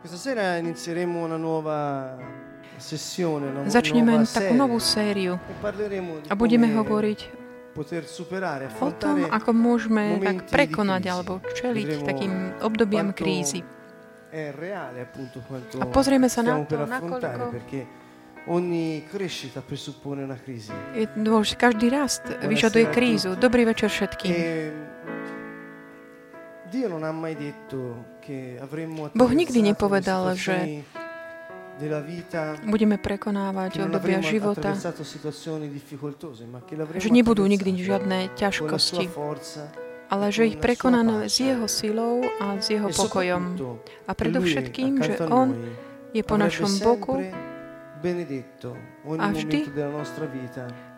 Questa sera inizieremo una nuova sessione, una Začneme nuova takú serie novú sériu e parleremo di a budeme come hovoriť poter superare, o tom, affrontare ako môžeme tak momenti di prekonať crisi. alebo čeliť Vedremo takým obdobiam quanto krízy. è reale appunto quanto A pozrieme sa na stiamo to, per affrontare nakoľko perché ogni crescita presuppone una crisi. je dôležité, každý rast vyžaduje krízu. Dobrý večer všetkým. E Dio non ha mai detto Boh nikdy nepovedal, vita. Budeme prekonávať obdobia života, že nebudú nikdy žiadne ťažkosti, ale že ich prekonáme s jeho silou a s jeho e pokojom. A predovšetkým, že On je po našom boku, a vždy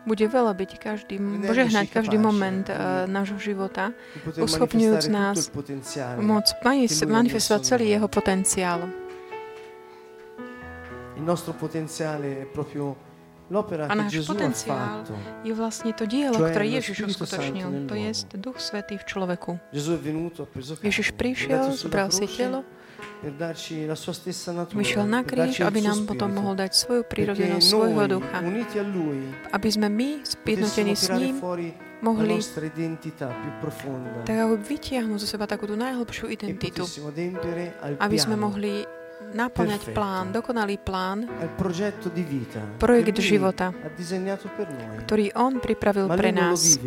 bude veľa byť každý, požehnať každý moment uh, nášho života, uschopňujúc nás môcť manifestovať celý jeho potenciál. Il nostro potenziale è proprio l'opera A náš potenciál je vlastne to dielo, ktoré Ježiš uskutočnil. To je. Duch Svetý v človeku. Ježiš prišiel, zbral si telo, vyšiel na kríž, aby nám potom mohol dať svoju Perché prírodzenosť svojho ducha. Aby sme my, spýtnutení s ním, mohli tak ako vytiahnuť zo seba takú tú najhlbšiu identitu. Aby sme mohli naplňať plán, dokonalý plán, projekt života, ktorý On pripravil pre nás.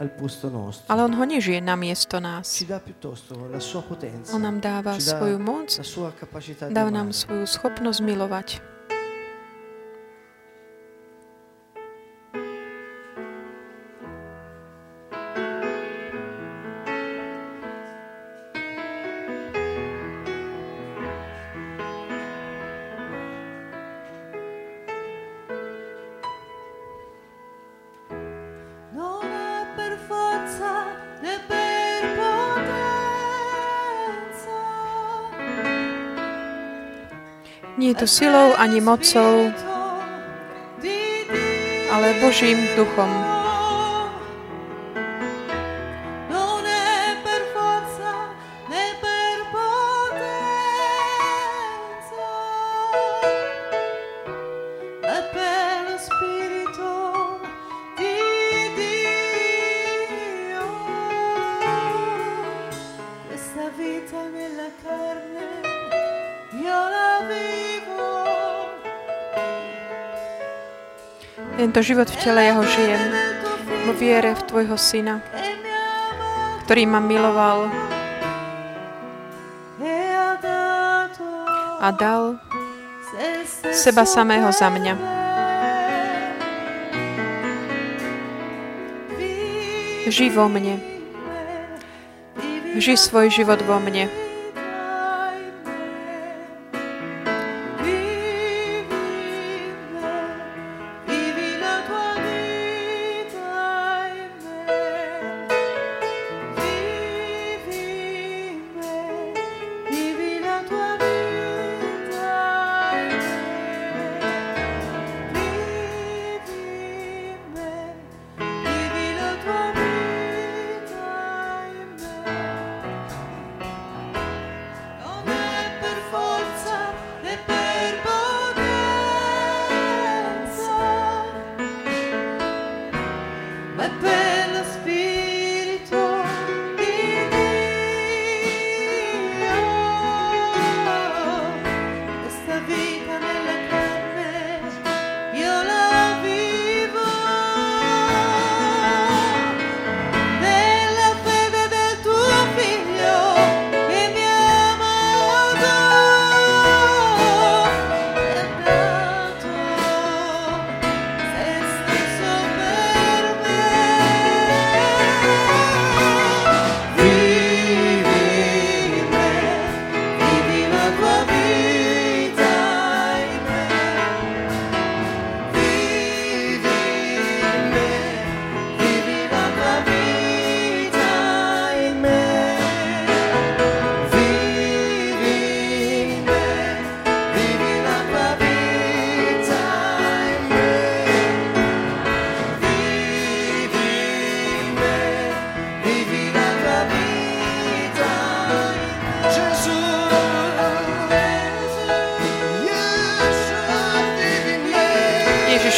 Al posto nostro. Ale On ho nežije na miesto nás. Ci dà piuttosto la sua potenza, On nám dáva svoju moc, dáva nám svoju schopnosť milovať. Nie je to silou ani mocou, ale Božím duchom. Tento život v tele jeho žijem vo viere v Tvojho Syna, ktorý ma miloval a dal seba samého za mňa. Žij vo mne. Žij svoj život vo mne.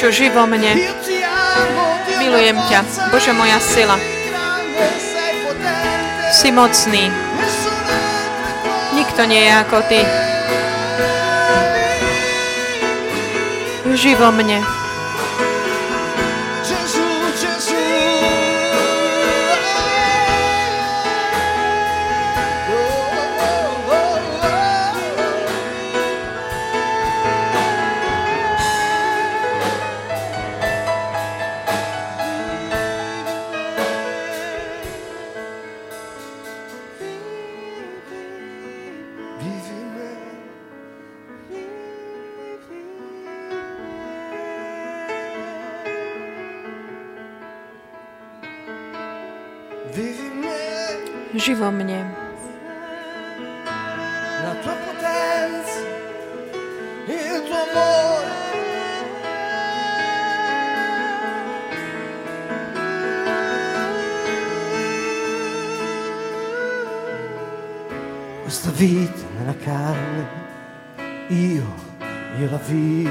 Ježišu, ži vo mne. Milujem ťa, Bože moja sila. Si mocný. Nikto nie je ako Ty. Ži vo mne. Vivi in me Ži vo mne. Questa vita nella carne, io, io la vivo.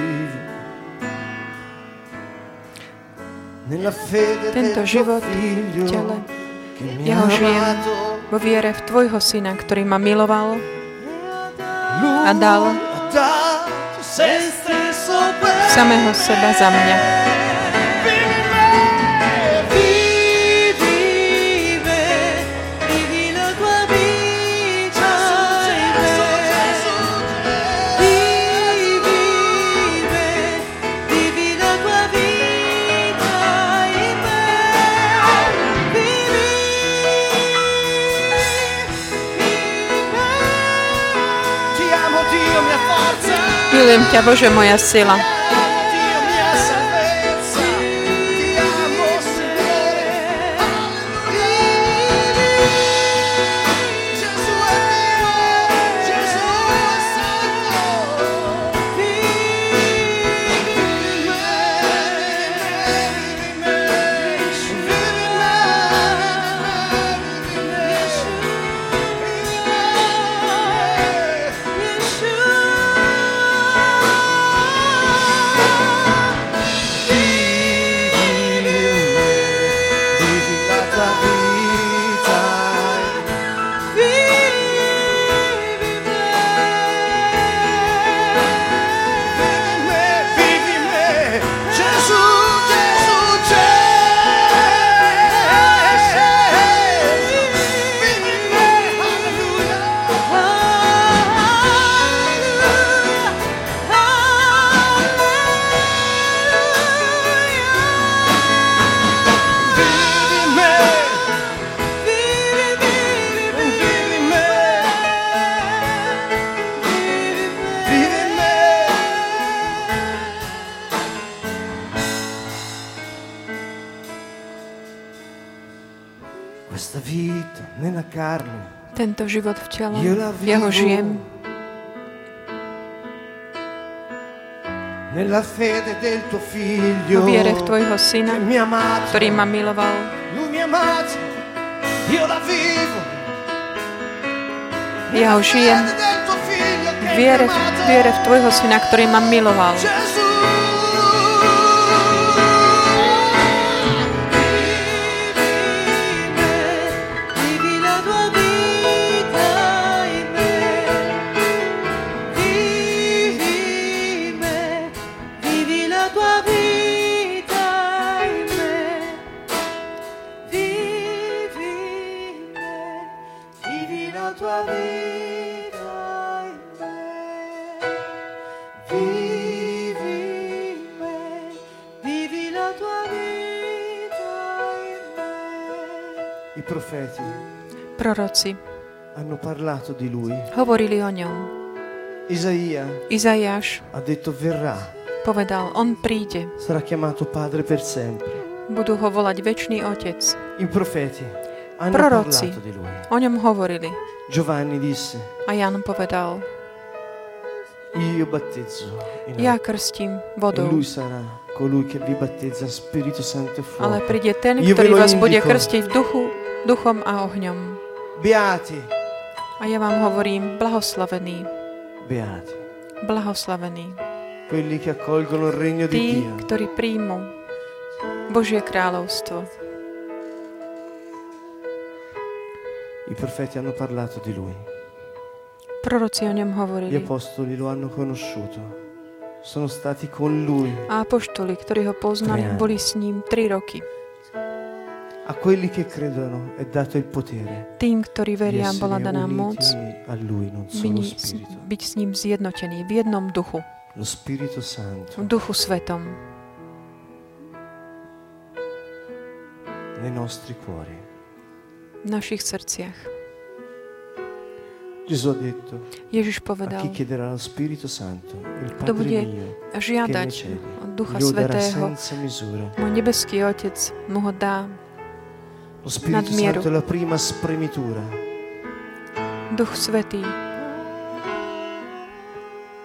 Nella fede Tento del život v figlio tele, jeho žijem amato. vo viere v Tvojho Syna, ktorý ma miloval a dal samého seba za mňa. Forza, Milujem ťa, Bože, moja sila. Tento život v tele, la jeho žijem vivo. nella fede del tuo figlio vo viere v Tvojho Syna, ktorý ma miloval. Ja ho žijem. viere, viere v Tvojho Syna, ktorý ma miloval. Gesù. Profeti Proroci hanno parlato di lui. hovorili o ňom. Isaia Izaiáš ha detto verrà, povedal, on príde, sarà chiamato padre per sempre. budú ho volať väčší otec. I profeti hanno Proroci. parlato di lui. O ňom hovorili. Giovanni disse, A Jan povedal, io battezzo ja krstím e vodou, lui sarà colui che vi battezza Spirito Santo e ale fuoco. príde ten, Io ktorý vás bude krstiť v duchu, duchom a ohňom. Beati, A ja vám hovorím, blahoslavený, beati. blahoslavený. quelli che accolgono il regno di Dio. ktorí príjmu Božie kráľovstvo. I profeti hanno parlato di lui, Proroci o ňom gli hovorili. apostoli lo hanno conosciuto, sono stati con lui. A apoštoli, ktorí ho poznali, boli s ním 3 roky. A quelli che credono è dato il potere Tým, ktorí veria, bola daná moc a lui, non solo byť, s ním zjednotení v jednom duchu, Lo Spirito Santo v duchu svetom, nei nostri cuori. v našich srdciach. Gesù ha detto Ježiš a chi povedal, chiederà lo Spirito Santo, il kto Padre bude mio, žiadať od Ducha Svetého, môj nebeský Otec mu ho dá. Lo Spirito Nadmieru. Santo è la prima spremitura, Duch Svetý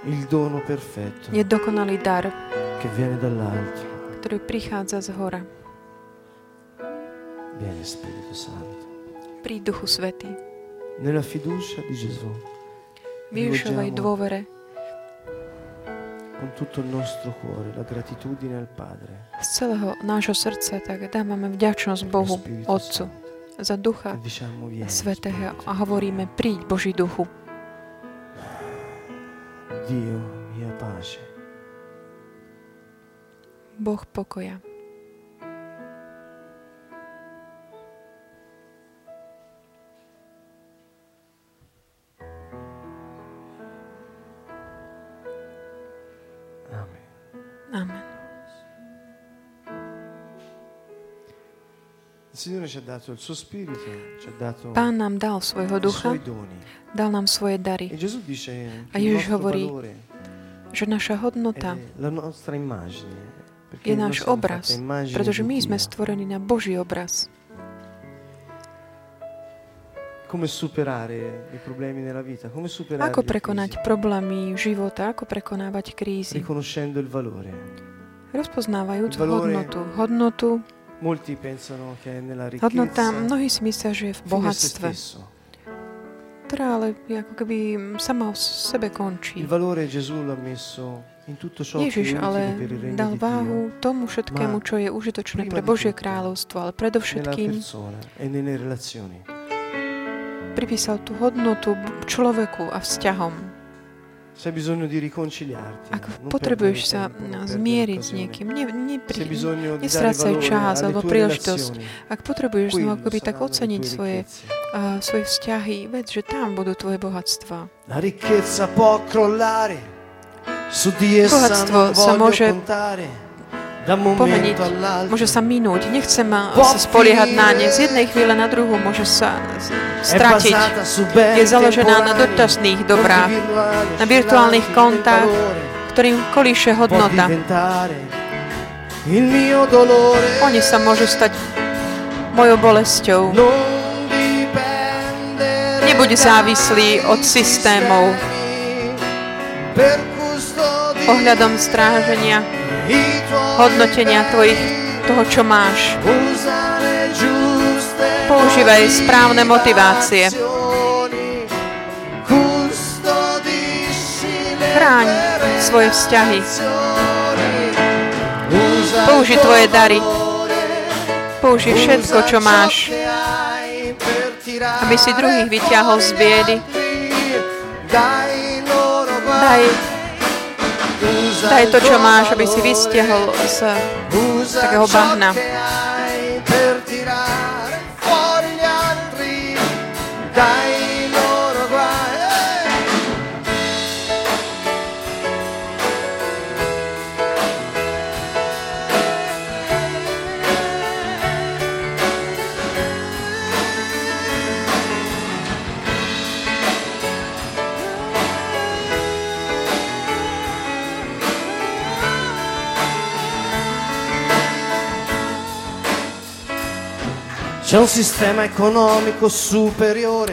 il dono perfetto je dokonalý dar, che viene dall'alto. ktorý prichádza z hora. Viene Spirito Santo. Pri Duchu Svetý. Nella fiducia di Gesù, V rivolgiamo dôvere z celého nášho srdca tak dávame vďačnosť Bohu, Otcu, za Ducha Svetého a hovoríme, príď Boží Duchu. Dio mia pace. Boh pokoja. Dato Pán nám dal svojho ducha, dal nám svoje dary, E A Ježiš hovorí, že naša hodnota je náš obraz, pretože my sme stvorení na Boží obraz. Ako prekonať problémy života, ako prekonávať krízy. Rozpoznávajúc Il valore- hodnotu. Hodnotu, Molti pensano che è nella hodnota, mnohí si myslia, že je v bohatstve, ktorá ale je ako keby sama o sebe končí. Il valore Gesù l'ha messo in tutto ciò che è Ježiš ale dal váhu tomu všetkému, čo je užitočné pre Božie kráľovstvo, ale predovšetkým pripísal tú hodnotu človeku a vzťahom. Se hai bisogno di riconciliarti, Ak potrebuješ sa zmieriť s niekým, ne, nepri, nestrácaj čas alebo príležitosť. Ak potrebuješ znovu akoby tak oceniť svoje, uh, svoje vzťahy, ved, že tam budú tvoje bohatstva. Bohatstvo sa môže pomeniť, môže sa minúť. Nechcem sa spoliehať na ne. Z jednej chvíle na druhú môže sa stratiť. Je založená na dočasných dobrách, na virtuálnych kontách, ktorým kolíše hodnota. Oni sa môžu stať mojou bolesťou. Nebuď závislý od systémov ohľadom stráženia, hodnotenia tvojich, toho, čo máš. Používaj správne motivácie. Chráň svoje vzťahy. il tvoje dary. Použij všetko, čo máš, aby si druhých vyťahol z biedy. Daj, daj to, čo máš, aby si valore. vystiahol z takého bahna. che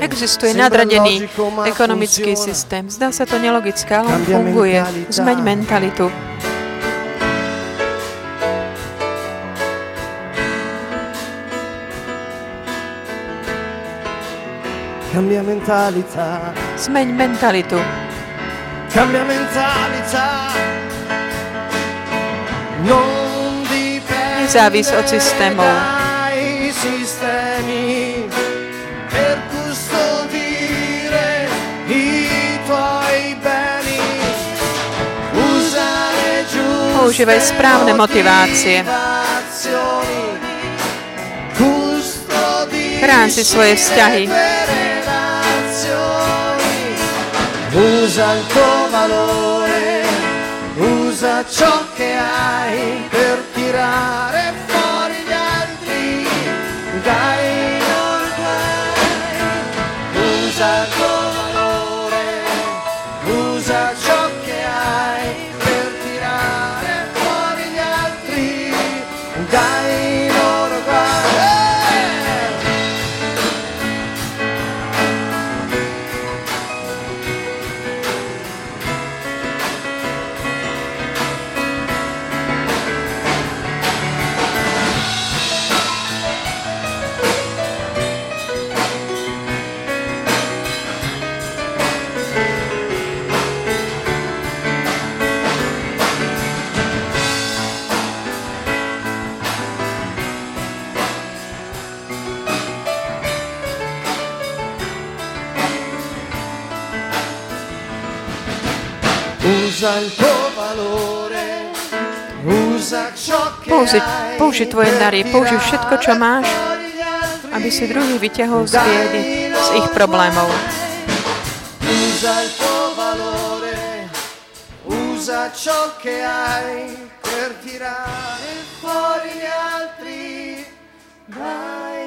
Existuje nadradený ekonomický systém. Zdá sa to nelogické, ale on funguje. Zmeň mentalitu. Cambia mentalità, Zmeň mentalitu. cambia mentalità, Non Nezávis od systémov. Sistemi per custodire i tuoi beni. Usare giuste Používaj správne motivácie. motivazioni. Custodire Chráň si svoje vzťahy. Usa il tuo valore, usa ciò che hai per tirare fuori Usa il tuo valore, usa ciò che Použi, hai použi tvoje dary, použi všetko, čo máš, aby si druhých vyťahol z biedy, z ich problémov. Usa il tuo valore, usa ciò che hai per tirare fuori gli altri. Dai